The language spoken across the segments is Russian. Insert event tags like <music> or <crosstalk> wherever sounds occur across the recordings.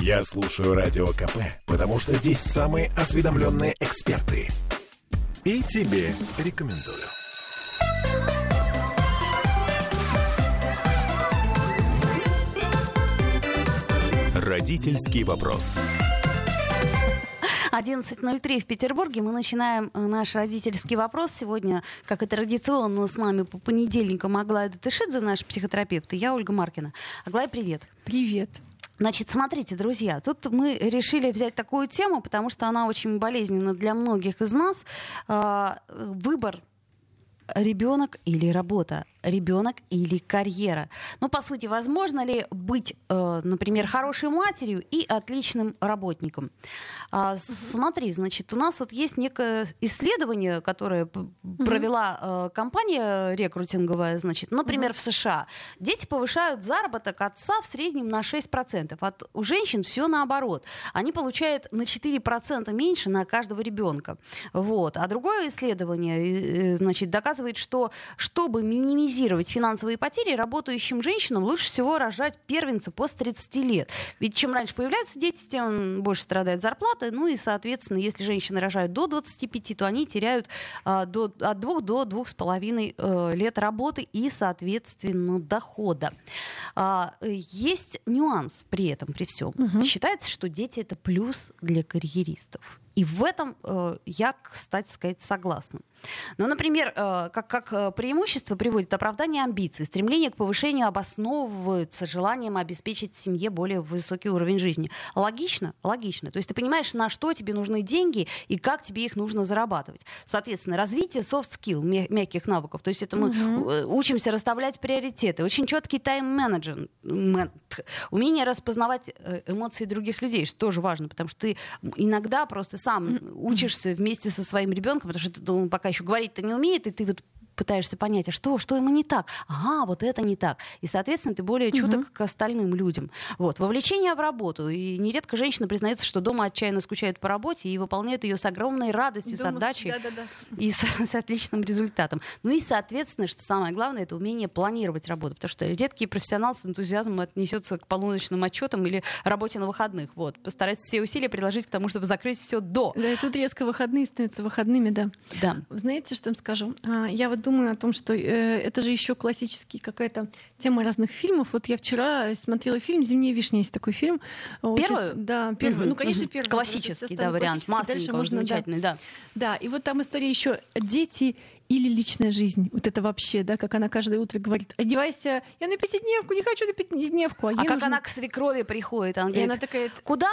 Я слушаю Радио КП, потому что здесь самые осведомленные эксперты. И тебе рекомендую. Родительский вопрос. 11.03 в Петербурге. Мы начинаем э, наш родительский вопрос. Сегодня, как и традиционно, с нами по понедельникам Аглая Датышидзе, наш психотерапевт, и я, Ольга Маркина. Аглая, привет. Привет. Значит, смотрите, друзья, тут мы решили взять такую тему, потому что она очень болезненна для многих из нас. А, выбор ребенок или работа ребенок или карьера. Ну, по сути, возможно ли быть, э, например, хорошей матерью и отличным работником? А, смотри, значит, у нас вот есть некое исследование, которое провела э, компания рекрутинговая, значит, например, в США. Дети повышают заработок отца в среднем на 6%. А у женщин все наоборот. Они получают на 4% меньше на каждого ребенка. Вот. А другое исследование, э, значит, доказывает, что чтобы минимизировать минимизировать финансовые потери, работающим женщинам лучше всего рожать первенца после 30 лет. Ведь чем раньше появляются дети, тем больше страдает зарплата. Ну и, соответственно, если женщины рожают до 25, то они теряют а, до, от 2 до 2,5 э, лет работы и, соответственно, дохода. А, есть нюанс при этом, при всем. Угу. Считается, что дети это плюс для карьеристов. И в этом э, я, кстати сказать, согласна. Ну, например, э, как, как э, преимущество приводит оправдание амбиций. Стремление к повышению обосновывается желанием обеспечить семье более высокий уровень жизни. Логично? Логично. То есть ты понимаешь, на что тебе нужны деньги и как тебе их нужно зарабатывать. Соответственно, развитие soft skill, мягких навыков. То есть это мы угу. учимся расставлять приоритеты. Очень четкий тайм-менеджмент. Умение распознавать эмоции других людей, что тоже важно, потому что ты иногда просто сам учишься вместе со своим ребенком, потому что он пока еще говорить-то не умеет, и ты вот пытаешься понять, а что, что ему не так? Ага, вот это не так. И, соответственно, ты более чуток угу. к остальным людям. Вот. Вовлечение в работу. И нередко женщина признается, что дома отчаянно скучает по работе и выполняет ее с огромной радостью, дома, с отдачей да, да, да. и с, с отличным результатом. Ну и, соответственно, что самое главное, это умение планировать работу. Потому что редкий профессионал с энтузиазмом отнесется к полуночным отчетам или работе на выходных. Вот. Постарается все усилия приложить к тому, чтобы закрыть все до. Да, и тут резко выходные становятся выходными, да. Да. Знаете, что я вам скажу? А, я вот думаю о том, что э, это же еще классический какая-то тема разных фильмов. Вот я вчера смотрела фильм «Зимняя вишня». Есть такой фильм. Первый? Да, первый. Угу, ну, конечно, угу. первый. Классический, да, вариант. Масленького, можно, замечательный, да. да. Да, и вот там история еще «Дети или личная жизнь. Вот это вообще, да, как она каждое утро говорит, одевайся, я на пятидневку, не хочу на пятидневку. А, а как нужно... она к свекрови приходит? Она говорит, и она такая, куда?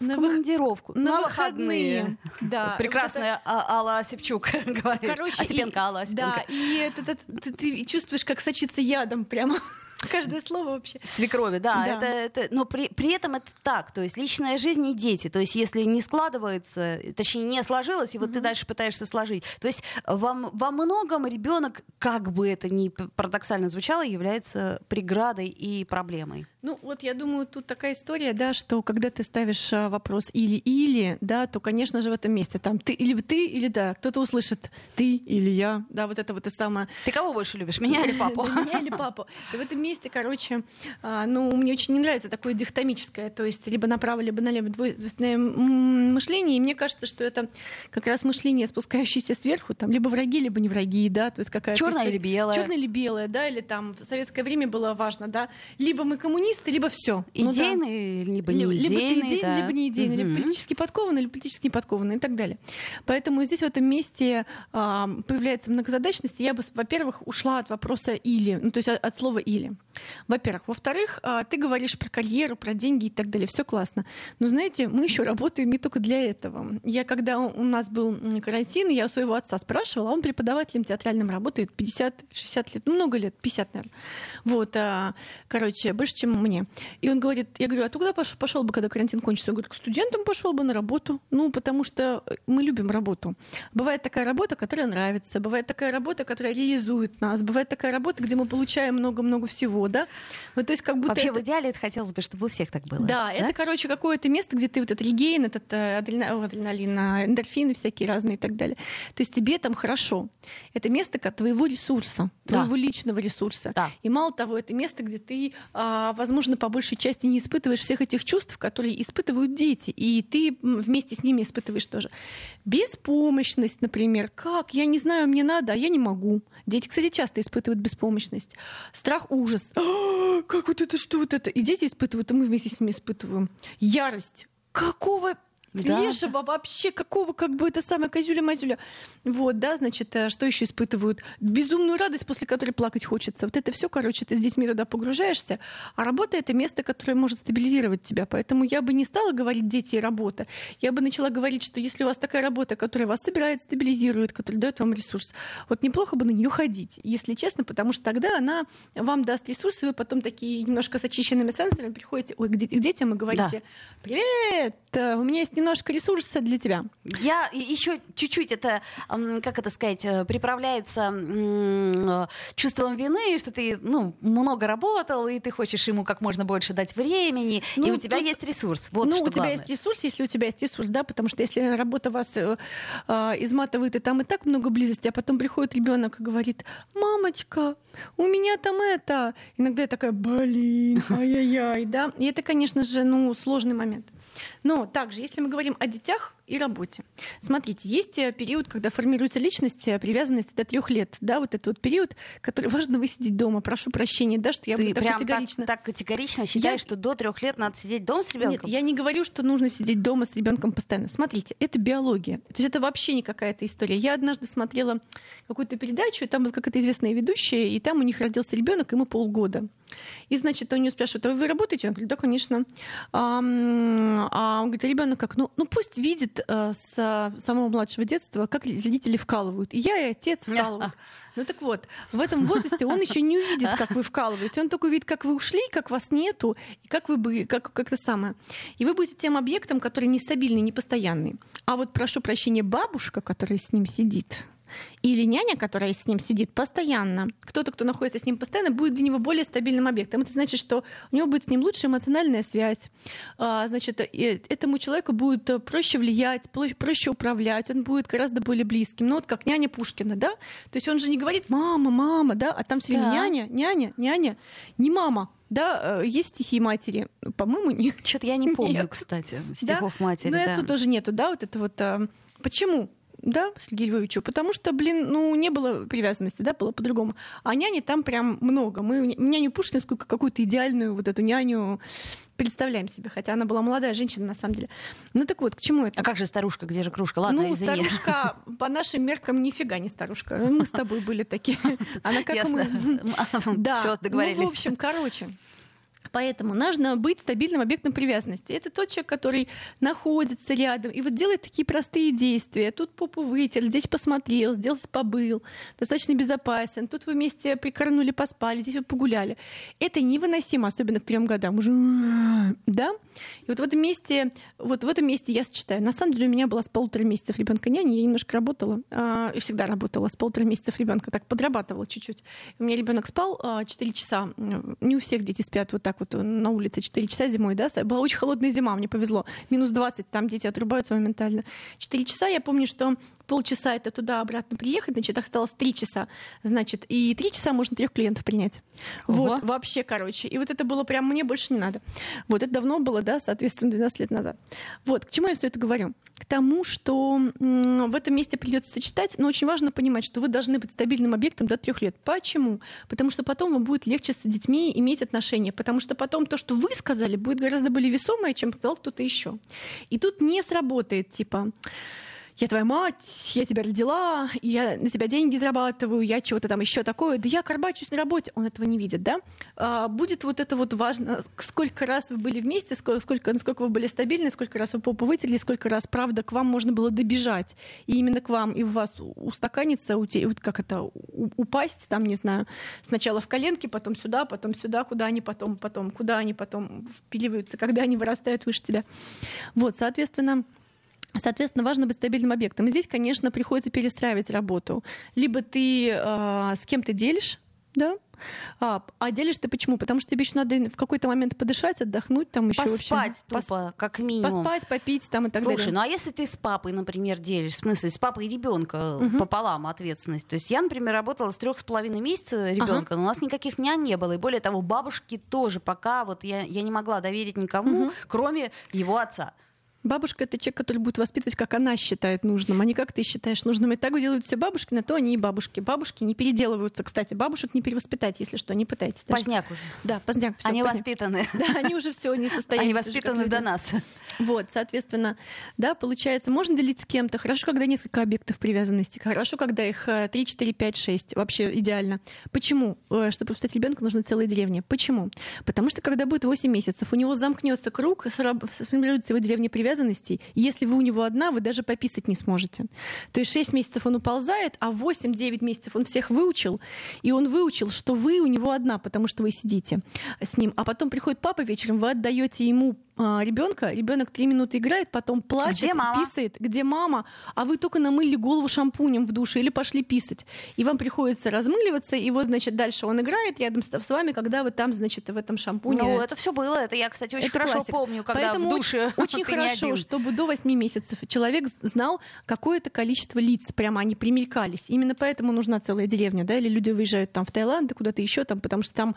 На командировку. На, на выходные. выходные. <laughs> Да. Прекрасная вот это... Алла Осипчук <laughs> говорит. Короче, Осипенко, Алла Осипенко. Да, и это, это, ты, ты чувствуешь, как сочится ядом прямо. <laughs> Каждое слово вообще. Свекрови, да. да. Это, это, но при, при этом это так. То есть личная жизнь и дети. То есть если не складывается, точнее не сложилось, и вот mm-hmm. ты дальше пытаешься сложить. То есть во, во многом ребенок, как бы это ни парадоксально звучало, является преградой и проблемой. Ну вот я думаю, тут такая история, да, что когда ты ставишь а, вопрос или-или, да, то, конечно же, в этом месте там ты или ты, или да, кто-то услышит ты или я, да, вот это вот это самое. Ты кого больше любишь, меня или <laughs> папу? Меня или папу. И в этом месте, короче, а, ну, мне очень не нравится такое дихтомическое, то есть либо направо, либо налево двойственное мышление, и мне кажется, что это как раз мышление, спускающееся сверху, там, либо враги, либо не враги, да, то есть какая-то... Черное или белое. Черное или белое, да, или там в советское время было важно, да, либо мы коммунисты, коммунисты, либо все. Идейные, ну, да. либо не идейные. Либо ты идейный, да. либо не идейный, угу. либо политически подкованный, либо политически не подкованный и так далее. Поэтому здесь в этом месте а, появляется многозадачность. Я бы, во-первых, ушла от вопроса «или», ну, то есть от, от слова «или». Во-первых. Во-вторых, а, ты говоришь про карьеру, про деньги и так далее. Все классно. Но знаете, мы еще работаем не только для этого. Я, когда у нас был карантин, я у своего отца спрашивала, а он преподавателем театральным работает 50-60 лет, ну, много лет, 50, наверное. Вот, а, короче, больше, чем мне. И он говорит, я говорю, а ты куда пошел, пошел бы, когда карантин кончится? Он говорит, к студентам пошел бы на работу. Ну, потому что мы любим работу. Бывает такая работа, которая нравится, бывает такая работа, которая реализует нас, бывает такая работа, где мы получаем много-много всего, да? Вот, то есть как будто Вообще это... в идеале это хотелось бы, чтобы у всех так было. Да, да? это, короче, какое-то место, где ты вот этот регейн, этот э, адреналин, а, эндорфины всякие разные и так далее. То есть тебе там хорошо. Это место как твоего ресурса, твоего да. личного ресурса. Да. И мало того, это место, где ты, а, возможно, возможно, по большей части не испытываешь всех этих чувств, которые испытывают дети, и ты вместе с ними испытываешь тоже. Беспомощность, например. Как? Я не знаю, мне надо, а я не могу. Дети, кстати, часто испытывают беспомощность. Страх, ужас. А, как вот это, что вот это? И дети испытывают, и мы вместе с ними испытываем. Ярость. Какого да. Лешего вообще, какого как бы это самое козюля-мазюля. Вот, да, значит, э, что еще испытывают? Безумную радость, после которой плакать хочется. Вот это все, короче, ты с детьми туда погружаешься. А работа — это место, которое может стабилизировать тебя. Поэтому я бы не стала говорить «дети и работа». Я бы начала говорить, что если у вас такая работа, которая вас собирает, стабилизирует, которая дает вам ресурс, вот неплохо бы на нее ходить, если честно, потому что тогда она вам даст ресурс, и вы потом такие немножко с очищенными сенсорами приходите ой, к детям и говорите да. «Привет, э, у меня есть немножко ресурса для тебя. Я еще чуть-чуть это, как это сказать, э, приправляется э, чувством вины, что ты ну, много работал, и ты хочешь ему как можно больше дать времени, ну, и у тебя тут... есть ресурс. Вот ну, у тебя главное. есть ресурс, если у тебя есть ресурс, да, потому что если работа вас э, э, изматывает, и там и так много близости, а потом приходит ребенок и говорит, мамочка, у меня там это. Иногда я такая, блин, ай-яй-яй, да. И это, конечно же, ну, сложный момент. Но также, если мы говорим о детях и работе, смотрите, есть э, период, когда формируется личность, э, привязанность до трех лет, да, вот этот вот период, который <laughs> важно высидеть дома. Прошу прощения, да, что я Ты буду так прям категорично. Так, так категорично считаешь, я... что до трех лет надо сидеть дома с ребенком? Нет, я не говорю, что нужно сидеть дома с ребенком постоянно. Смотрите, это биология. То есть это вообще не какая-то история. Я однажды смотрела какую-то передачу, и там была какая-то известная ведущая, и там у них родился ребенок, ему полгода. И, значит, у нее спрашивают, а вы работаете? Он говорит, да, конечно. А, а он говорит, а ребенок как? Ну, ну пусть видит а, с самого младшего детства, как родители вкалывают. И я, и отец <laughs> вкалывают. Ну так вот, в этом возрасте он еще не увидит, как вы вкалываете. Он только увидит, как вы ушли, как вас нету, и как вы бы, как, как это самое. И вы будете тем объектом, который нестабильный, непостоянный. А вот, прошу прощения, бабушка, которая с ним сидит, или няня, которая с ним сидит постоянно, кто-то, кто находится с ним постоянно, будет для него более стабильным объектом. Это значит, что у него будет с ним лучшая эмоциональная связь. А, значит, этому человеку будет проще влиять, проще управлять, он будет гораздо более близким. Ну вот как няня Пушкина, да? То есть он же не говорит «мама, мама», да, а там все время да. няня, няня, няня, не мама, да, э, есть стихи матери. По-моему, нет. Что-то я не помню, нет. кстати, стихов да? матери. Но да. это тоже нету, да, вот это вот. Э, почему? Да, Сергею Львовичу, потому что, блин, ну, не было привязанности, да, было по-другому. А няни там прям много. Мы няню Пушкинскую, какую-то идеальную вот эту няню представляем себе, хотя она была молодая женщина на самом деле. Ну так вот, к чему это? А как же старушка, где же кружка? Ладно, ну, извини. старушка по нашим меркам нифига не старушка. Мы с тобой были такие. <laughs> Она как мы. <laughs> <laughs> Да. Все, договорились. Ну, в общем, короче. Поэтому нужно быть стабильным объектом привязанности. Это тот человек, который находится рядом и вот делает такие простые действия. Тут попу вытер, здесь посмотрел, здесь побыл, достаточно безопасен. Тут вы вместе прикорнули, поспали, здесь вы погуляли. Это невыносимо, особенно к трем годам. Уже, да? И вот в этом месте, вот в этом месте я сочетаю. На самом деле у меня была с полутора месяцев ребенка няня, я немножко работала, э, всегда работала с полутора месяцев ребенка, так подрабатывала чуть-чуть. У меня ребенок спал э, 4 часа. Не у всех дети спят вот так вот на улице 4 часа зимой, да, была очень холодная зима, мне повезло, минус 20, там дети отрубаются моментально. 4 часа, я помню, что полчаса это туда-обратно приехать, значит, осталось 3 часа, значит, и 3 часа можно трех клиентов принять. Ого. Вот, вообще, короче. И вот это было прям, мне больше не надо. Вот, это давно было, да, соответственно, 12 лет назад. Вот, к чему я все это говорю? К тому, что в этом месте придется сочетать, но очень важно понимать, что вы должны быть стабильным объектом до трех лет. Почему? Потому что потом вам будет легче с детьми иметь отношения, потому что потом то, что вы сказали, будет гораздо более весомое, чем сказал кто-то еще. И тут не сработает, типа, я твоя мать, я тебя родила, я на тебя деньги зарабатываю, я чего-то там еще такое, да я карбачусь на работе. Он этого не видит, да? А, будет вот это вот важно, сколько раз вы были вместе, сколько, сколько, насколько вы были стабильны, сколько раз вы попу вытерли, сколько раз, правда, к вам можно было добежать. И именно к вам и в вас устаканиться, ути, как это, упасть, там, не знаю, сначала в коленки, потом сюда, потом сюда, куда они потом, потом, куда они потом впиливаются, когда они вырастают выше тебя. Вот, соответственно, Соответственно, важно быть стабильным объектом. И здесь, конечно, приходится перестраивать работу. Либо ты э, с кем-то делишь, да, А, а делишь ты почему? Потому что тебе еще надо в какой-то момент подышать, отдохнуть, там еще Поспать вообще... тупо, как минимум. Поспать, попить там и так Слушай, далее. ну а если ты с папой, например, делишь, в смысле, с папой и ребенка пополам ответственность? То есть я, например, работала с трех с половиной месяца ребенка, но у нас никаких нянь не было. И более того, бабушки тоже пока вот я, я не могла доверить никому, кроме его отца. Бабушка — это человек, который будет воспитывать, как она считает нужным, а не как ты считаешь нужным. И так делают все бабушки, на то они и бабушки. Бабушки не переделываются, кстати. Бабушек не перевоспитать, если что, не пытайтесь. Даже- Поздняк уже. Да, поздняк. всё, Они поздняк. воспитаны. Да, они уже все, не <laughs> состоят. Они воспитаны до нас. Вот, соответственно, да, получается, можно делить с кем-то. Хорошо, когда несколько объектов привязанности. Хорошо, когда их э, 3, 4, 5, 6. Вообще идеально. Почему? Э, Чтобы воспитать ребенка, нужна целая деревня. Почему? Потому что когда будет 8 месяцев, у него замкнется круг, сформируется его деревня привязанностей. И Если вы у него одна, вы даже пописать не сможете. То есть 6 месяцев он уползает, а 8-9 месяцев он всех выучил. И он выучил, что вы у него одна, потому что вы сидите с ним. А потом приходит папа вечером, вы отдаете ему ребенка, ребенок три минуты играет, потом плачет, Где мама? писает, где мама, а вы только намыли голову шампунем в душе или пошли писать. И вам приходится размыливаться, и вот, значит, дальше он играет рядом с вами, когда вы там, значит, в этом шампуне. Ну, это все было. Это я, кстати, очень Это хорошо классика. помню, когда Поэтому в душе очень <laughs> хорошо, чтобы до 8 месяцев человек знал какое-то количество лиц, прямо они примелькались. Именно поэтому нужна целая деревня, да, или люди выезжают там в Таиланд куда-то еще там, потому что там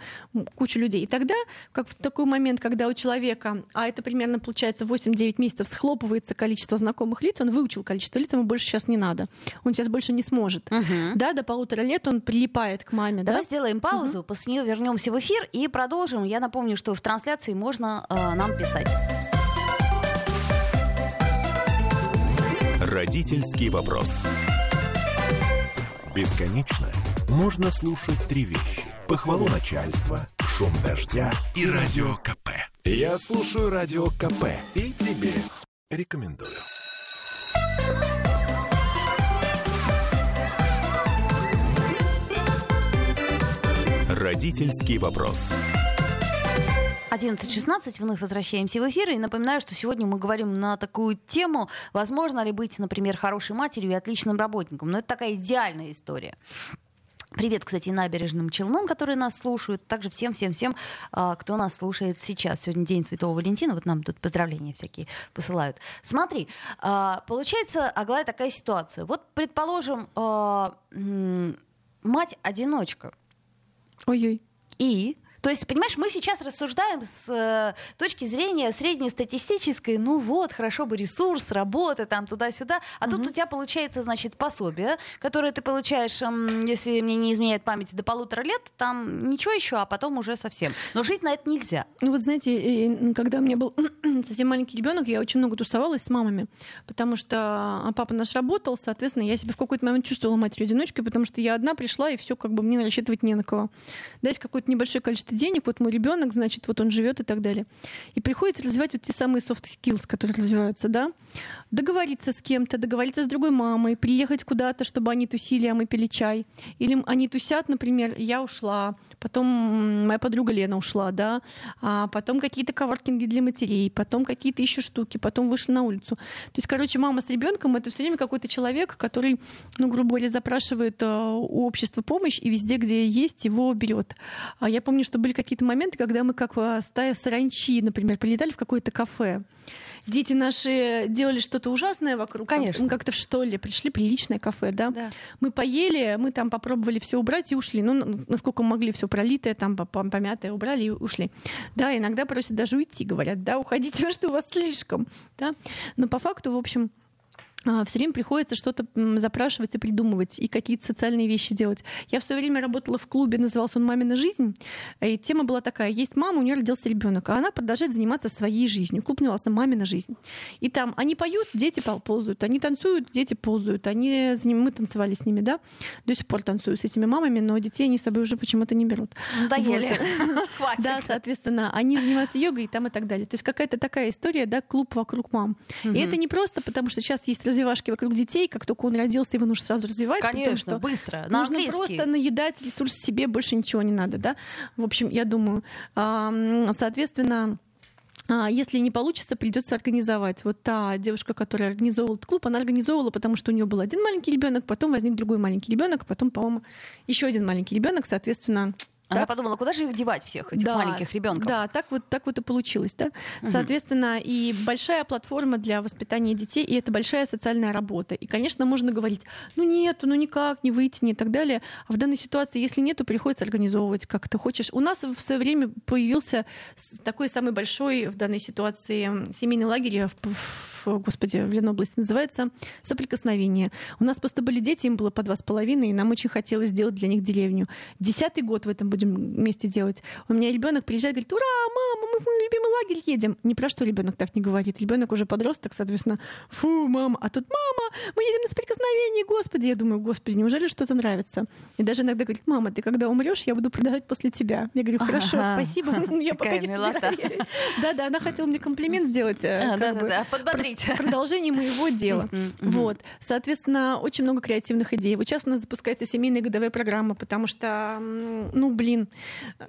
куча людей. И тогда, как в такой момент, когда у человека, а это примерно получается 8-9 месяцев, схлопывается количество знакомых лиц, он выучил количество лиц, ему больше сейчас не надо. Он сейчас больше не сможет. Мгм. Да, до полутора лет он прилипает к маме, да? Давай сделаем паузу, после нее вернемся в эфир и продолжим. Я напомню, что в трансляции можно э, нам писать. Родительский вопрос. Бесконечно можно слушать три вещи. Похвалу начальства, шум дождя и радио КП. Я слушаю радио КП и тебе рекомендую. Родительский вопрос. 11.16, вновь возвращаемся в эфир. И напоминаю, что сегодня мы говорим на такую тему, возможно ли быть, например, хорошей матерью и отличным работником. Но это такая идеальная история. Привет, кстати, набережным Челнам, которые нас слушают. Также всем-всем-всем, кто нас слушает сейчас. Сегодня День Святого Валентина. Вот нам тут поздравления всякие посылают. Смотри, а, получается, Аглая, такая ситуация. Вот, предположим, а, мать-одиночка. Ой-ой. И то есть, понимаешь, мы сейчас рассуждаем с э, точки зрения среднестатистической, ну вот, хорошо бы ресурс, работа, там туда-сюда, а тут у тебя получается, значит, пособие, которое ты получаешь, эм, если мне не изменяет память, до полутора лет, там ничего еще, а потом уже совсем. Но жить на это нельзя. Ну вот знаете, когда у меня был <clears throat> совсем маленький ребенок, я очень много тусовалась с мамами, потому что а, папа наш работал, соответственно, я себя в какой-то момент чувствовала матерью-одиночкой, потому что я одна пришла, и все, как бы мне рассчитывать не на кого. Да, есть какое-то небольшое количество денег, вот мой ребенок, значит, вот он живет и так далее. И приходится развивать вот те самые soft skills, которые развиваются, да. Договориться с кем-то, договориться с другой мамой, приехать куда-то, чтобы они тусили, а мы пили чай. Или они тусят, например, я ушла, потом моя подруга Лена ушла, да, а потом какие-то коворкинги для матерей, потом какие-то еще штуки, потом вышли на улицу. То есть, короче, мама с ребенком это все время какой-то человек, который, ну, грубо говоря, запрашивает э, у общества помощь и везде, где есть, его берет. А я помню, что были какие-то моменты, когда мы как э, стая саранчи, например, прилетали в какое-то кафе. Дети наши делали что-то ужасное вокруг. там, Конечно. Мы как-то в что ли пришли, приличное кафе, да? Да. Мы поели, мы там попробовали все убрать и ушли. Ну, насколько могли, все пролитое, там по- по- помятое убрали и ушли. Да, иногда просят даже уйти, говорят, да, уходите, <laughs> что у вас слишком. Да? Но по факту, в общем, все время приходится что-то запрашивать и придумывать, и какие-то социальные вещи делать. Я в свое время работала в клубе, назывался он «Мамина жизнь», и тема была такая, есть мама, у нее родился ребенок, а она продолжает заниматься своей жизнью. Клуб назывался «Мамина жизнь». И там они поют, дети пол- ползают, они танцуют, дети ползают, они, мы танцевали с ними, да, до сих пор танцую с этими мамами, но детей они с собой уже почему-то не берут. Надоели. <laughs> Хватит. Да, соответственно, они занимаются йогой и там и так далее. То есть какая-то такая история, да, клуб вокруг мам. И это не просто потому, что сейчас есть развивашки вокруг детей, как только он родился, его нужно сразу развивать. Конечно, что быстро, на нужно английский. просто наедать ресурс себе, больше ничего не надо, да. В общем, я думаю, соответственно, а, если не получится, придется организовать. Вот та девушка, которая организовывала этот клуб, она организовывала, потому что у нее был один маленький ребенок, потом возник другой маленький ребенок, потом, по-моему, еще один маленький ребенок, соответственно, Она Так? подумала, куда же их девать всех, этих Да, маленьких ребенков? Да, так вот, так вот и получилось, да. Соответственно, и большая платформа для воспитания детей, и это большая социальная работа. И, конечно, можно говорить, ну нету, ну никак, не выйти, не и так далее. А в данной ситуации, если нету, приходится организовывать, как ты хочешь. У нас в свое время появился такой самый большой в данной ситуации семейный лагерь в- господи, в Ленобласти называется «Соприкосновение». У нас просто были дети, им было по два с половиной, и нам очень хотелось сделать для них деревню. Десятый год в этом будем вместе делать. У меня ребенок приезжает, говорит, ура, мама, мы в мой любимый лагерь едем. Ни про что ребенок так не говорит. Ребенок уже подросток, соответственно, фу, мама. А тут, мама, мы едем на соприкосновение, господи. Я думаю, господи, неужели что-то нравится? И даже иногда говорит, мама, ты когда умрешь, я буду продолжать после тебя. Я говорю, хорошо, Ага. спасибо. <laughs> Я пока не собираюсь. Да-да, она хотела мне комплимент сделать. э, А, Да-да-да, подбодрить. Продолжение моего дела. Вот. Соответственно, очень много креативных идей. Вот сейчас у нас запускается семейная годовая программа, потому что, ну, блин,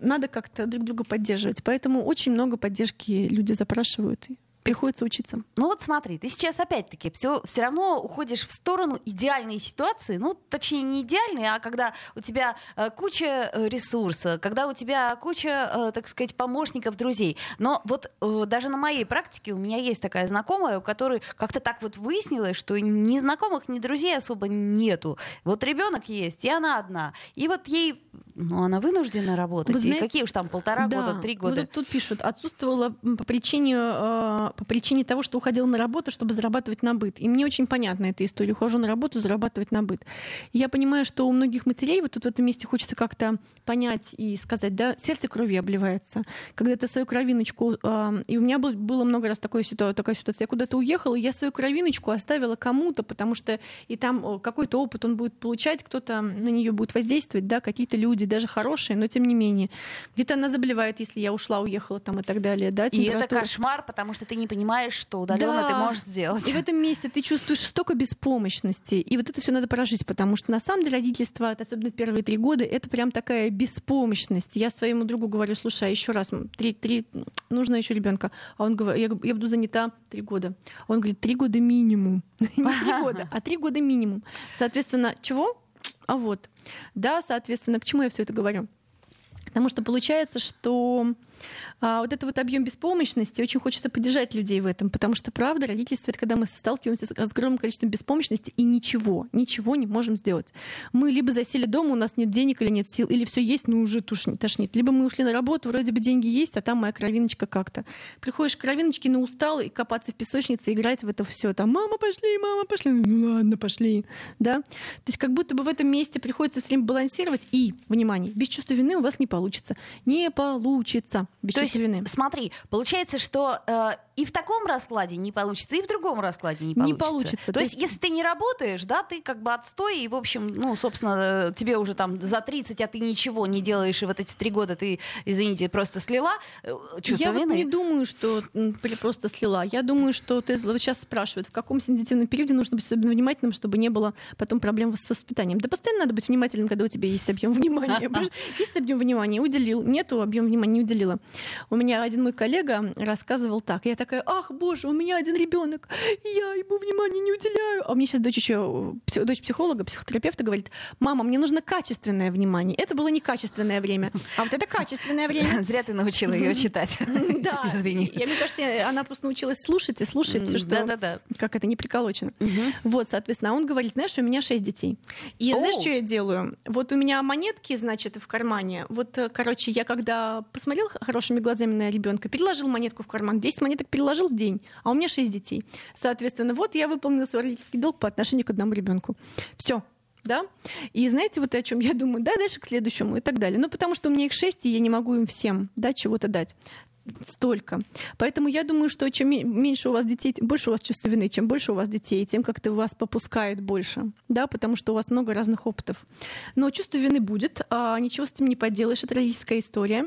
надо как-то друг друга поддерживать. Поэтому очень много поддержки люди запрашивают. И приходится учиться. Ну вот смотри, ты сейчас опять-таки все, все равно уходишь в сторону идеальной ситуации, ну точнее не идеальной, а когда у тебя э, куча э, ресурса, когда у тебя куча, э, так сказать, помощников, друзей. Но вот э, даже на моей практике у меня есть такая знакомая, у которой как-то так вот выяснилось, что ни знакомых, ни друзей особо нету. Вот ребенок есть, и она одна. И вот ей, ну она вынуждена работать. Вы и знаете- какие уж там полтора Да. года, три Вот года. тут, тут пишут, отсутствовала по причине, э, по причине того, что уходила на работу, чтобы зарабатывать на быт. И мне очень понятна эта история. Ухожу на работу, зарабатывать на быт. И я понимаю, что у многих матерей вот тут в этом месте хочется как-то понять и сказать, да, сердце кровью обливается. Когда ты свою кровиночку... э, и у меня был- было много раз такое, ситуа- такая ситуация. Я куда-то уехала, и я свою кровиночку оставила кому-то, потому что и там какой-то опыт он будет получать, кто-то на нее будет воздействовать, да, какие-то люди, даже хорошие, но тем не менее. Где-то она заболевает, если я ушла, уехала там и так далее, да, И это кошмар, потому что ты не понимаешь, что удаленно Да. ты можешь сделать. И в этом месте ты чувствуешь столько беспомощности. И вот это все надо прожить, потому что на самом деле родительство, особенно первые три года, это прям такая беспомощность. Я своему другу говорю, слушай, а еще раз, три, три, нужно еще ребенка. А он говорит, я, я буду занята три года. Он говорит, три года минимум. <laughs> Не три <laughs> года, а три года минимум. Соответственно, чего? А вот. Да, соответственно, к чему я все это говорю? Потому что получается, что а, вот это вот объем беспомощности, очень хочется поддержать людей в этом, потому что, правда, родительство — это когда мы сталкиваемся с с огромным количеством беспомощности и ничего, ничего не можем сделать. Мы либо засели дома, у нас нет денег или нет сил, или все есть, но уже тушни- тошнит. Либо мы ушли на работу, вроде бы деньги есть, а там моя кровиночка как-то. Приходишь к кровиночке, но устал, и копаться в песочнице, играть в это все. Там, мама, пошли, мама, пошли. Ну ладно, пошли. Да? То есть как будто бы в этом месте приходится все время балансировать. И, внимание, без чувства вины у вас не получится. Не получится. Без То есть, смотри, получается, что э, и в таком раскладе не получится, и в другом раскладе не получится. Не получится. То, есть, есть- если ты не работаешь, да, ты как бы отстой, и, в общем, ну, собственно, э, тебе уже там за 30, а ты ничего не делаешь, и вот эти три года ты, извините, просто слила, э, чувство я вот вины. не думаю, что просто слила. Я думаю, что ты вот сейчас спрашивают, в каком сенситивном периоде нужно быть особенно внимательным, чтобы не было потом проблем с воспитанием. Да постоянно надо быть внимательным, когда у тебя есть объем внимания. <laughs> Есть объем внимания, уделил. Нету объем внимания, не уделила. У меня один мой коллега рассказывал так. Я такая, ах, боже, у меня один ребенок, я ему внимания не уделяю. А мне сейчас дочь еще, дочь психолога, психотерапевта говорит, мама, мне нужно качественное внимание. Это было некачественное время, а вот это качественное время. <laughs> Зря ты научила ее читать. <laughs> Да, Извини. Я, мне кажется, она просто научилась слушать и слушать все, что Да-да-да. как это не приколочено. Вот, соответственно, а он говорит, знаешь, у меня шесть детей. И знаешь, что я делаю? Вот у меня монетки, значит, в кармане. Вот, э, короче, я когда посмотрел хорошими глазами на ребенка, переложил монетку в карман, 10 монеток переложил в день, а у меня шесть детей. Соответственно, вот я выполнила свой родительский долг по отношению к одному ребенку. Все. Да? И знаете, вот о чем я думаю? Да, дальше к следующему и так далее. Ну, потому что у меня их шесть, и я не могу им всем да, чего-то дать столько. Поэтому я думаю, что чем ме- меньше у вас детей, больше у вас чувства вины. Чем больше у вас детей, тем как-то вас попускает больше. Да, потому что у вас много разных опытов. Но чувство вины будет, а ничего с этим не поделаешь, это родительская история.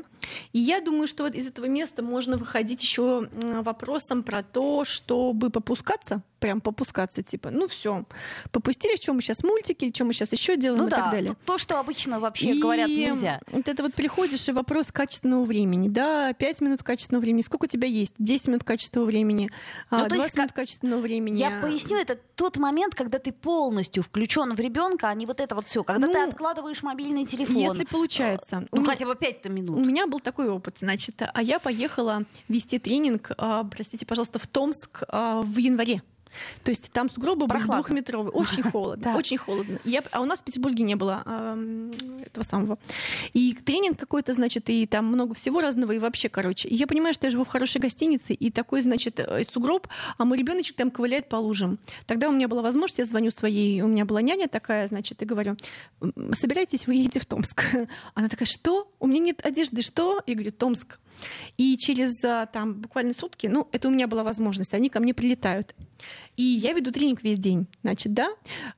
И я думаю, что вот из этого места можно выходить еще вопросом про то, чтобы попускаться, прям попускаться, типа, ну все, попустили, чем мы сейчас мультики, или что мы сейчас еще делаем ну и да, так далее. То, что обычно вообще И говорят нельзя. Вот это вот приходишь и вопрос качественного времени, да, 5 минут качественного времени, сколько у тебя есть, 10 минут качественного времени, Ну, а, то 20 есть минут качественного времени. Я поясню, это тот момент, когда ты полностью включен в ребенка, а не вот это вот все. Когда ты Ну, откладываешь мобильный телефон. Если получается. У Ну, меня- хотя бы 5 У минут. меня был такой опыт, значит, а я поехала вести тренинг, а, простите, пожалуйста, в Томск а, в январе. То есть там сугробы были Прохладно. двухметровые, очень <laughs> холодно, очень холодно. Я, а у нас в Петербурге не было этого самого. И тренинг какой-то, значит, и там много всего разного, и вообще, короче. И я понимаю, что я живу в хорошей гостинице, и такой, значит, э, сугроб, а мой ребеночек там ковыляет по лужам. Тогда у меня была возможность, я звоню своей, у меня была няня такая, значит, и говорю, «М, собирайтесь, вы едете в Томск. <laughs> Она такая, что? У меня нет одежды, что? Я говорю, Томск. И через а, там буквально сутки, ну, это у меня была возможность, они ко мне прилетают. И я веду тренинг весь день, значит, да.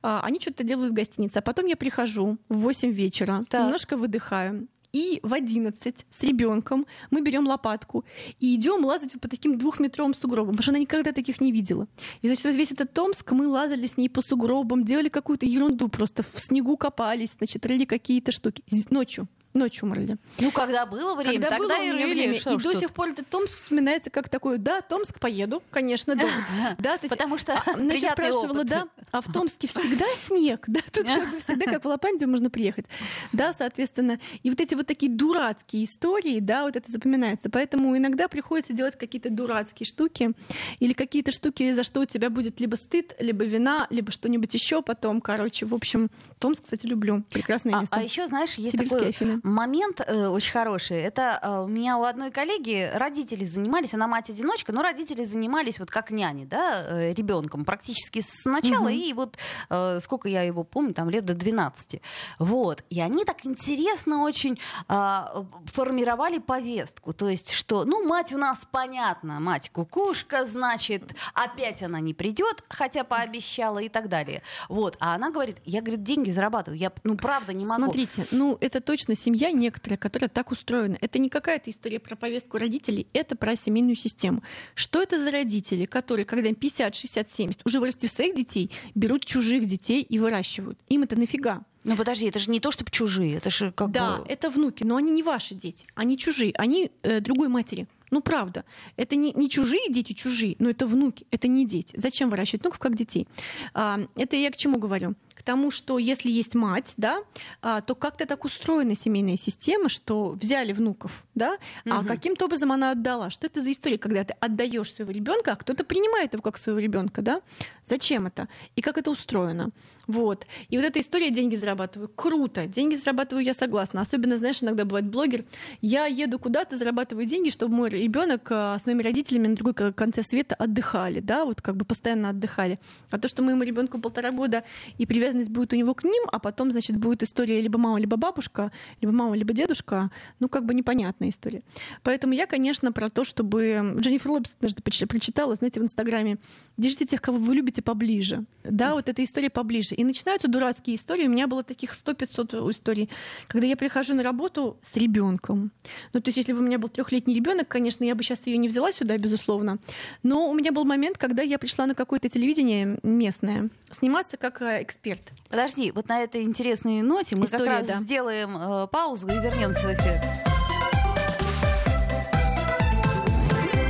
А, Они что-то делают в гостинице. А потом я прихожу в 8 вечера, Так. немножко выдыхаю. И в 11 с ребенком мы берем лопатку и идем лазать по таким двухметровым сугробам, потому что она никогда таких не видела. И значит, весь этот Томск мы лазали с ней по сугробам, делали какую-то ерунду, просто в снегу копались, значит, рыли какие-то штуки. Ночью. Ночью мы рыли. Ну, когда было время, Когда тогда было и рыли. время. И уж до сих пор этот Томск вспоминается как такой, да, Томск поеду, конечно, да. <laughs> да есть- Потому что а, Значит, приятный спрашивала, опыт. да, а в Томске всегда <laughs> снег, да, тут как бы всегда как в Лапандию можно приехать, да, соответственно, и вот эти вот такие дурацкие истории, да, вот это запоминается, поэтому иногда приходится делать какие-то дурацкие штуки или какие-то штуки, за что у тебя будет либо стыд, либо вина, либо что-нибудь еще потом, короче, в общем, Томск, кстати, люблю, прекрасное А, место. а еще, знаешь, есть Сибирские такой Афины. Момент э, очень хороший. Это э, у меня у одной коллеги родители занимались, она мать-одиночка, но родители занимались вот как няни, да, э, ребенком практически с начала, Мгм. и вот э, сколько я его помню, там лет до 12. Вот. И они так интересно очень а, формировали повестку. То есть, что, ну, мать у нас понятно, мать кукушка, значит, опять она не придет, хотя пообещала и так далее. Вот. А она говорит, я, говорит, деньги зарабатываю, я, ну, правда, не могу. Смотрите, ну это точно семья некоторая, которая так устроена. Это не какая-то история про повестку родителей, это про семейную систему. Что это за родители, которые, когда им 50, 60, 70, уже вырастив своих детей, берут чужих детей и выращивают? Им это нафига? Ну подожди, это же не то, чтобы чужие, это же как да, бы... это внуки, но они не ваши дети, они чужие, они э, другой матери. Ну, правда. Это не, не чужие дети, чужие, но это внуки, это не дети. Зачем выращивать внуков как детей? А, это я к чему говорю? К тому, что если есть мать, да, а, то как-то так устроена семейная система, что взяли внуков, да, а Мгм. каким-то образом она отдала. Что это за история, когда ты отдаешь своего ребенка, а кто-то принимает его как своего ребенка, да? Зачем это? И как это устроено? Вот. И вот эта история деньги зарабатываю. Круто. Деньги зарабатываю, я согласна. Особенно, знаешь, иногда бывает блогер. Я еду куда-то, зарабатываю деньги, чтобы мой ребенок а, с моими родителями на другой ко- конце света отдыхали, да, вот как бы постоянно отдыхали. А то, что моему ребенку полтора года и привязанность будет у него к ним, а потом, значит, будет история либо мама, либо бабушка, либо мама, либо дедушка, ну, как бы непонятная история. Поэтому я, конечно, про то, чтобы... Дженнифер Лопес однажды прочитала, знаете, в Инстаграме, держите тех, кого вы любите поближе. Да, вот эта история поближе. И начинаются дурацкие истории. У меня было таких 100-500 историй, когда я прихожу на работу с ребенком. Ну, то есть, если бы у меня был трехлетний ребенок, конечно, я бы сейчас ее не взяла сюда, безусловно. Но у меня был момент, когда я пришла на какое-то телевидение местное сниматься как э, эксперт. Подожди, вот на этой интересной ноте мы История, как раз да. сделаем э, паузу и вернемся в эфир.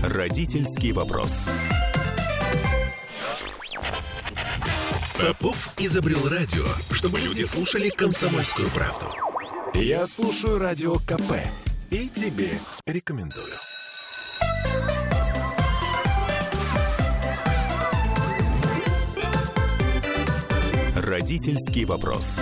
Родительский вопрос. Попов изобрел радио, чтобы люди слушали комсомольскую правду. Я слушаю радио КП и тебе рекомендую. Родительский вопрос.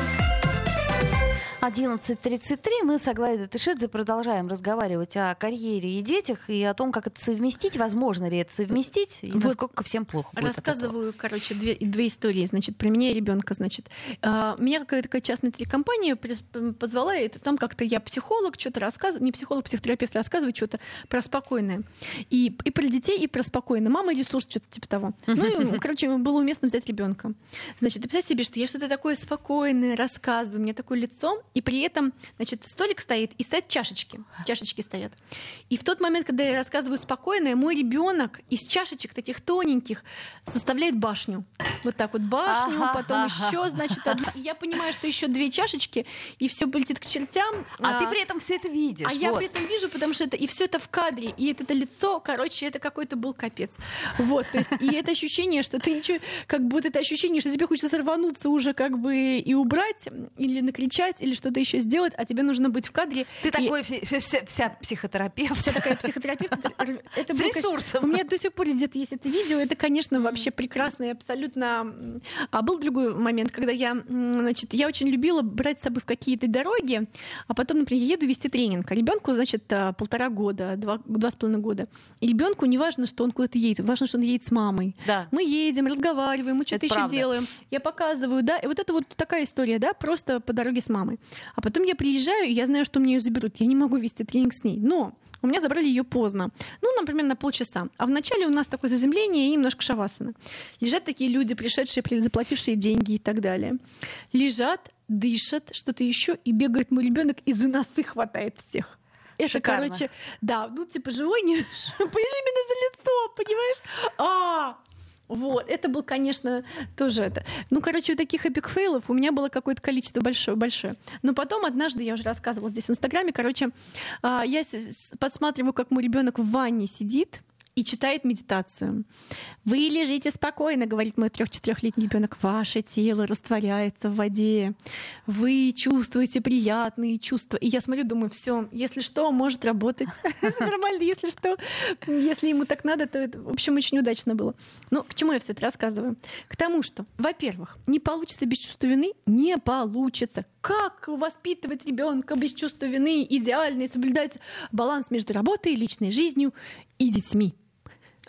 11.33 мы с Аглаей Датышидзе продолжаем разговаривать о карьере и детях и о том, как это совместить, возможно ли это совместить, и Вот насколько всем плохо будет. Рассказываю, короче, две, две истории, значит, про меня и ребенка, значит. А, Меня какая-то частная телекомпания позвала, и там как-то я психолог, что-то рассказываю, не психолог, психотерапевт, рассказываю что-то про спокойное. И, и про детей, и про спокойное. Мама ресурс, что-то типа того. Ну, и, короче, было уместно взять ребенка. Значит, ты представь себе, что я что-то такое спокойное рассказываю, у меня такое лицо, и И при этом, значит, столик стоит, и стоят чашечки. Чашечки стоят. И в тот момент, когда я рассказываю спокойно, мой ребенок из чашечек таких тоненьких составляет башню. Вот так вот башню, Ага, потом ага. еще, значит, одна. И я понимаю, что еще две чашечки, и все полетит к чертям. А, ты при этом все это видишь. А я вот. при этом вижу, потому что это и все это в кадре, и это, это лицо, короче, это какой-то был капец. Вот, то есть, и это ощущение, что ты ничего, как будто это ощущение, что тебе хочется рвануться уже как бы и убрать, или накричать, или что-то еще сделать, а тебе нужно быть в кадре. Ты И такой вся, вся- психотерапевт. вся такая психотерапевт. Это, С ресурсом. У меня до сих пор где-то есть это видео. Это, конечно, вообще прекрасно и абсолютно. А был другой момент, когда я, значит, я очень любила брать с собой в какие-то дороги, а потом, например, я еду вести тренинг. А ребенку, значит, а, полтора года, два, два с половиной года. И ребенку не важно, что он куда-то едет, важно, что он едет с мамой. Да. Мы едем, разговариваем, мы что-то еще правда. делаем. Я показываю, да, и вот это вот такая история, да, просто по дороге с мамой. А потом я приезжаю, и я знаю, что мне ее заберут. Я не могу вести тренинг с ней. Но у меня забрали ее поздно. Ну, например, на полчаса. А вначале у нас такое заземление и немножко шавасана. Лежат такие люди, пришедшие, при- заплатившие деньги и так далее. Лежат, дышат, что-то еще, и бегает мой ребенок, и за носы хватает всех. Это, Шикарно. короче, да, ну, типа, живой не... <laughs> Повяжи меня за лицо, понимаешь? А, вот, это был, конечно, тоже это. Ну, короче, вот таких эпик фейлов у меня было какое-то количество большое-большое. Но потом однажды, я уже рассказывала здесь в Инстаграме, короче, а, я подсматриваю, как мой ребенок в ванне сидит и читает медитацию. Вы лежите спокойно, говорит мой трех-четырехлетний ребенок. Ваше тело растворяется в воде. Вы чувствуете приятные чувства. И я смотрю, думаю, все, если что, может работать. <laughs> Нормально, если что. Если ему так надо, то это, в общем, очень удачно было. Но к чему я все это рассказываю? К тому, что, во-первых, не получится без чувства вины, не получится. Как воспитывать ребенка без чувства вины идеально и соблюдать баланс между работой, личной жизнью и детьми?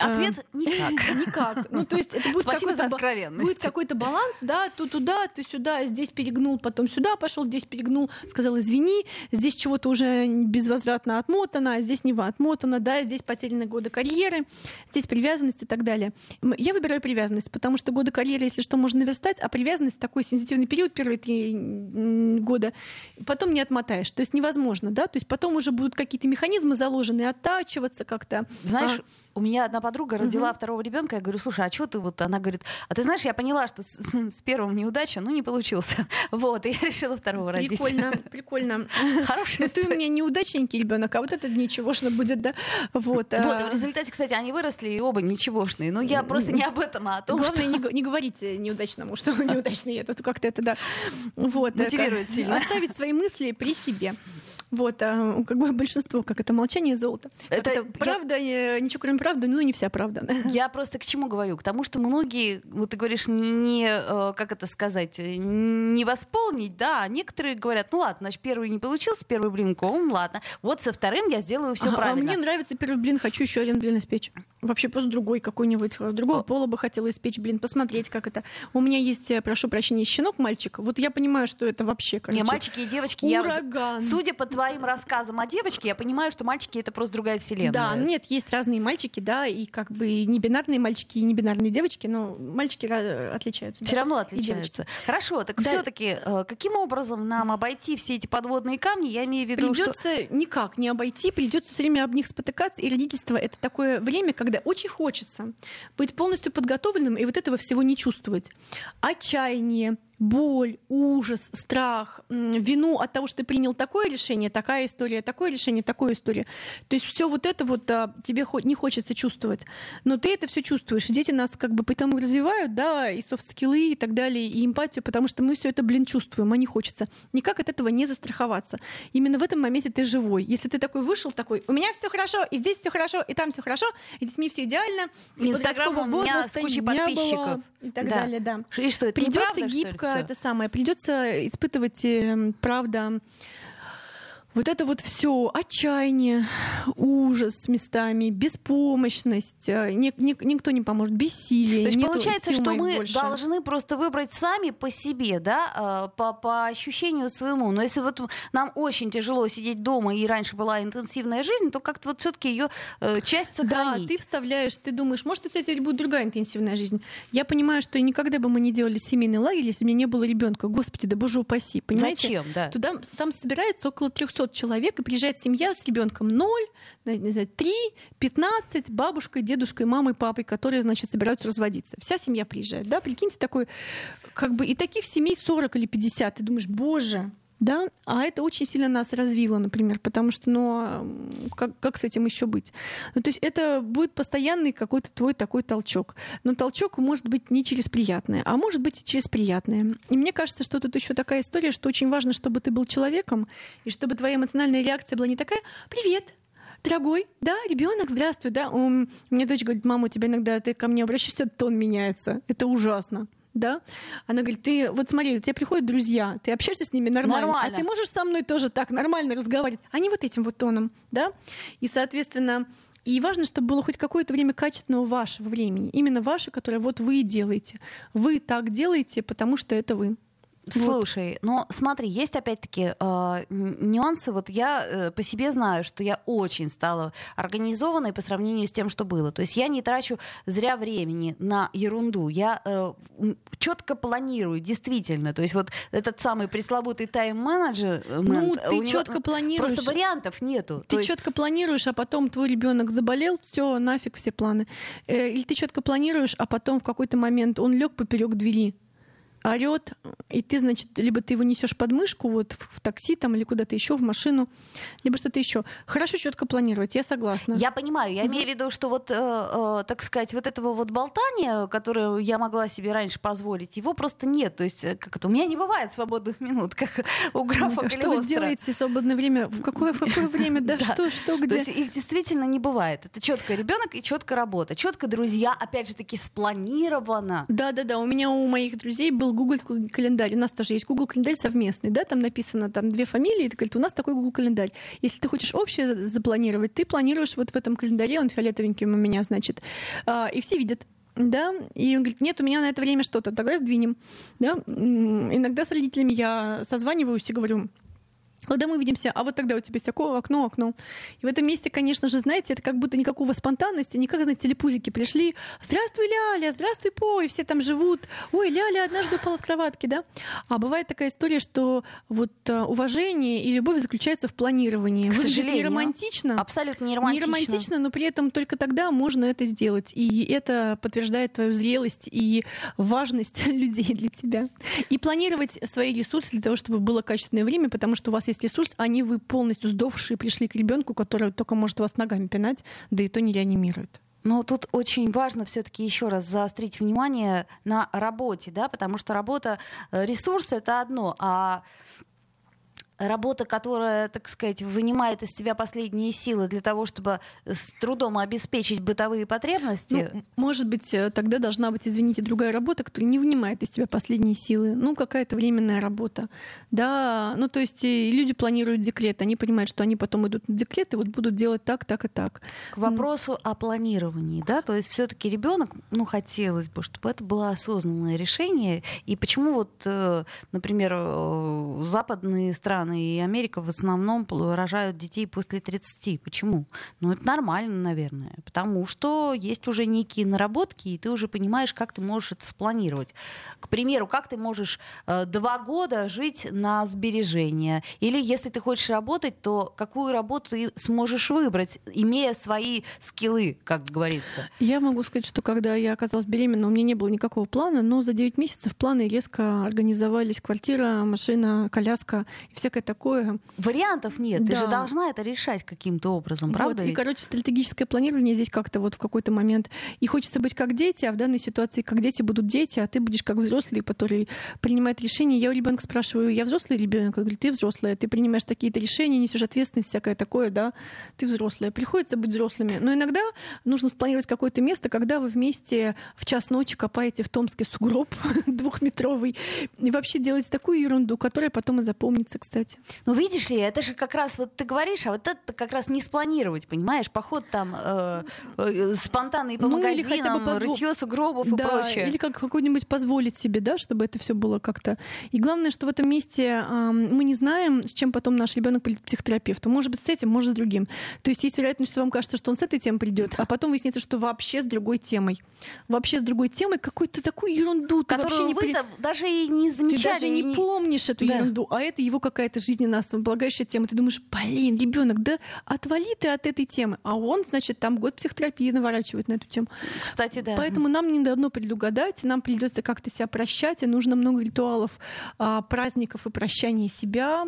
Ответ А, <laughs> никак. <laughs> Никак. Ну, то есть это будет Спасибо за откровенность. Будет какой-то баланс, да, то туда, то сюда, здесь перегнул, потом сюда пошел, здесь перегнул, сказал извини, здесь чего-то уже безвозвратно отмотано, а здесь не отмотано, да, здесь потеряны годы карьеры, здесь привязанность и так далее. Я выбираю привязанность, потому что годы карьеры, если что, можно наверстать, а привязанность такой сенситивный период, первые три года, потом не отмотаешь. То есть невозможно, да, то есть потом уже будут какие-то механизмы заложены, оттачиваться как-то. Знаешь, А, у меня одна подруга родила Мгм. второго ребенка. Я говорю, слушай, а что ты вот? Она говорит, а ты знаешь, я поняла, что с, с первым неудача, ну не получился. <laughs> Вот, и я решила второго родить. Прикольно, <laughs> прикольно. Хорошая Ну, ты у меня неудачненький ребенок, а вот этот ничегошно будет, да? Вот. Вот, а, в результате, кстати, они выросли и оба ничегошные. Но я просто не об этом, а о том, Главное, что... не, не говорите неудачному, что он неудачный. Это как-то это, да. Вот, э, Мотивирует сильно. Оставить свои мысли при себе. Вот, а, как бы большинство, как это молчание золото. Как Это это, я- правда, э, ничего кроме правды, ну не вся правда. Я просто к чему говорю? К тому, что многие, вот ты говоришь, не, э, как это сказать, э, не восполнить, да, а некоторые говорят, ну ладно, значит, первый не получился, первый блин ком, ладно, вот со вторым я сделаю все А- а правильно. мне нравится первый блин, хочу еще один блин испечь. Вообще просто другой какой-нибудь, э, другого О. пола бы хотела испечь блин, посмотреть, как это. У меня есть, э, прошу прощения, щенок мальчик. Вот я понимаю, что это вообще, короче, Не, мальчики и девочки, я, ураган. судя по твоим рассказам о девочке, я понимаю, что мальчики это просто другая вселенная. Да, нет, есть разные мальчики, да, и как бы и небинарные мальчики, и небинарные девочки, но мальчики отличаются. Все да. равно отличаются. Хорошо, так Да. все-таки каким образом нам обойти все эти подводные камни? Я имею в виду, что Придется никак не обойти, придется все время об них спотыкаться. И родительство это такое время, когда очень хочется быть полностью подготовленным и вот этого всего не чувствовать. Отчаяние, боль, ужас, страх, вину от того, что ты принял такое решение, такая история, такое решение, такое история. То есть все вот это вот а, тебе не хочется чувствовать, но ты это все чувствуешь. И дети нас как бы потому развивают, да, и софт-скиллы и так далее, и эмпатию, потому что мы все это, блин, чувствуем, а не хочется. Никак от этого не застраховаться. Именно в этом моменте ты живой. Если ты такой вышел, такой, у меня все хорошо, и здесь все хорошо, и там все хорошо, и с детьми все идеально, Инстаграм у меня с кучей не было, подписчиков. и так Да. далее, да. и что это Придется гибко всё? это самое, придется испытывать, э, правда, вот это вот все отчаяние, ужас местами, беспомощность, э, ни, ни, никто не поможет, бессилие. То есть получается, что мы больше. должны просто выбрать сами по себе, да, э, по, по ощущению своему. Но если вот нам очень тяжело сидеть дома и раньше была интенсивная жизнь, то как-то вот все-таки ее э, часть сохранить. Да, ты вставляешь, ты думаешь, может, у тебя теперь будет другая интенсивная жизнь. Я понимаю, что никогда бы мы не делали семейный лагерь, если бы у меня не было ребенка. Господи, да боже упаси. Понимаете? Зачем, да? Туда, там собирается около 300 500 человек, и приезжает семья с ребенком 0, не знаю, 3, 15, бабушкой, дедушкой, мамой, папой, которые, значит, собираются разводиться. Вся семья приезжает, да, прикиньте, такой, как бы, и таких семей 40 или 50, ты думаешь, боже, да, а это очень сильно нас развило, например, потому что, ну, как, как с этим еще быть? Ну, то есть это будет постоянный какой-то твой такой толчок. Но толчок может быть не через приятное, а может быть и через приятное. И мне кажется, что тут еще такая история, что очень важно, чтобы ты был человеком, и чтобы твоя эмоциональная реакция была не такая «Привет, дорогой, да, ребенок, здравствуй, да. У меня дочь говорит, мама, у тебя иногда ты ко мне обращаешься, тон меняется. Это ужасно да, она говорит, ты вот смотри, у тебя приходят друзья, ты общаешься с ними нормально, нормально. а ты можешь со мной тоже так нормально разговаривать, а не вот этим вот тоном, да, и, соответственно, и важно, чтобы было хоть какое-то время качественного вашего времени, именно ваше, которое вот вы делаете. Вы так делаете, потому что это вы. Слушай, вот. ну смотри, есть опять-таки э, нюансы. Вот я э, по себе знаю, что я очень стала организованной по сравнению с тем, что было. То есть я не трачу зря времени на ерунду. Я э, четко планирую, действительно. То есть вот этот самый пресловутый тайм-менеджер. Ну, ты четко планируешь. Просто вариантов нету. Ты есть... четко планируешь, а потом твой ребенок заболел, все, нафиг все планы. Э, или ты четко планируешь, а потом в какой-то момент он лег поперек двери орет, и ты, значит, либо ты его несешь под мышку вот в, в такси там или куда-то еще в машину, либо что-то еще. Хорошо четко планировать, я согласна. Я понимаю, я mm-hmm. имею в виду, что вот, э, э, так сказать, вот этого вот болтания, которое я могла себе раньше позволить, его просто нет. То есть, э, как это, у меня не бывает свободных минут, <laughs> как у графа ну, Что вы делаете в свободное время? В какое, в какое <laughs> время? Да, что, что, где? То есть их действительно не бывает. Это четко ребенок и четко работа. Четко друзья, опять же таки, спланировано. Да, да, да. У меня у моих друзей был был Google календарь. У нас тоже есть Google календарь совместный, да, там написано там две фамилии, и ты говорит, у нас такой Google календарь. Если ты хочешь общее запланировать, ты планируешь вот в этом календаре, он фиолетовенький у меня, значит, а, и все видят. Да, и он говорит, нет, у меня на это время что-то, тогда сдвинем. Да? Иногда с родителями я созваниваюсь и говорю, когда мы увидимся, а вот тогда у тебя есть окно, окно, окно. И в этом месте, конечно же, знаете, это как будто никакого спонтанности, не как, знаете, телепузики пришли. Здравствуй, Ляля, здравствуй, Пой, все там живут. Ой, Ляля однажды упала с кроватки, да? А бывает такая история, что вот а, уважение и любовь заключается в планировании. К сожалению. Не романтично. Абсолютно не романтично. Не романтично, но при этом только тогда можно это сделать. И это подтверждает твою зрелость и важность <laughs> людей для тебя. И планировать свои ресурсы для того, чтобы было качественное время, потому что у вас есть ресурс, а не вы полностью сдохшие пришли к ребенку, который только может вас ногами пинать, да и то не реанимирует. Но тут очень важно все-таки еще раз заострить внимание на работе, да, потому что работа, э, ресурсы это одно, а работа, которая, так сказать, вынимает из тебя последние силы для того, чтобы с трудом обеспечить бытовые потребности. Ну, может быть, э, тогда должна быть, извините, другая работа, которая не вынимает из тебя последние силы. Ну, какая-то временная работа. Да, ну, то есть люди планируют декрет, они понимают, что они потом идут на декрет и вот будут делать так, так и так. К вопросу о планировании, да, то есть все-таки ребенок, ну, хотелось бы, чтобы это было осознанное решение. И почему вот, э, например, э, западные страны страны, и Америка в основном рожают детей после 30. Почему? Ну, это нормально, наверное. Потому что есть уже некие наработки, и ты уже понимаешь, как ты можешь это спланировать. К примеру, как ты можешь э, два года жить на сбережения. Или если ты хочешь работать, то какую работу ты сможешь выбрать, имея свои скиллы, как говорится. Я могу сказать, что когда я оказалась беременна, у меня не было никакого плана, но за 9 месяцев планы резко организовались. Квартира, машина, коляска и всякое всякое такое. Вариантов нет. Да. Ты же должна это решать каким-то образом, правда? Вот. И, короче, стратегическое планирование здесь как-то вот в какой-то момент. И хочется быть как дети, а в данной ситуации как дети будут дети, а ты будешь как взрослый, который принимает решения. Я у ребенка спрашиваю, я взрослый ребенок? Он говорит, ты взрослая, ты принимаешь такие-то решения, несешь ответственность, всякое такое, да, ты взрослая. Приходится быть взрослыми. Но иногда нужно спланировать какое-то место, когда вы вместе в час ночи копаете в Томске сугроб <laughs> двухметровый и вообще делаете такую ерунду, которая потом и запомнится, кстати. Делайте. Ну, видишь ли, это же как раз, вот ты говоришь, а вот это как раз не спланировать, понимаешь? Поход там э, э, спонтанный по Ну, или магазинам, хотя бы позво- рытье сугробов и да, прочее. или как какой-нибудь позволить себе, да, чтобы это все было как-то. И главное, что в этом месте ам, мы не знаем, с чем потом наш ребенок придет к психотерапевту. Может быть, с этим, может, с другим. То есть есть вероятность, что вам кажется, что он с этой темой придет, а потом выяснится, что вообще с другой темой. Вообще с другой темой какую-то такую ерунду. Ты вообще Которую не вы при- даже и не Ты замечали. даже и не помнишь эту Да. ерунду, а это его какая-то жизненно основополагающая тема. Ты думаешь, блин, ребенок, да отвали ты от этой темы. А он, значит, там год психотерапии наворачивает на эту тему. Кстати, да. Поэтому нам не дано предугадать, нам придется как-то себя прощать, и нужно много ритуалов, а, праздников и прощания себя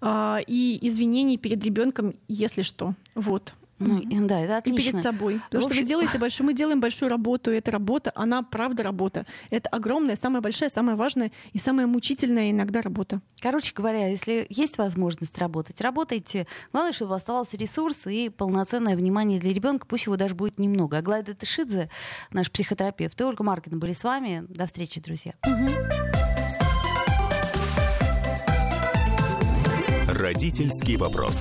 а, и извинений перед ребенком, если что. Вот. Ну, и- да, это И отлично. перед собой. Потому В что вы общем- делаете <laughs> большую, мы делаем большую работу, и эта работа, она правда работа. Это огромная, самая большая, самая важная и самая мучительная иногда работа. Короче говоря, если есть возможность работать, работайте. Главное, чтобы оставался ресурс и полноценное внимание для ребенка, пусть его даже будет немного. Аглайда Тышидзе, наш психотерапевт, и Ольга Маркина были с вами. До встречи, друзья. Родительский вопрос.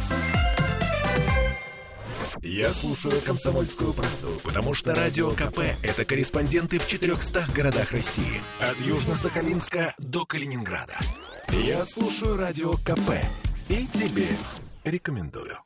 Я слушаю «Комсомольскую правду», потому что «Радио КП» — это корреспонденты в 400 городах России. От Южно-Сахалинска до Калининграда. Я слушаю «Радио КП» и тебе рекомендую.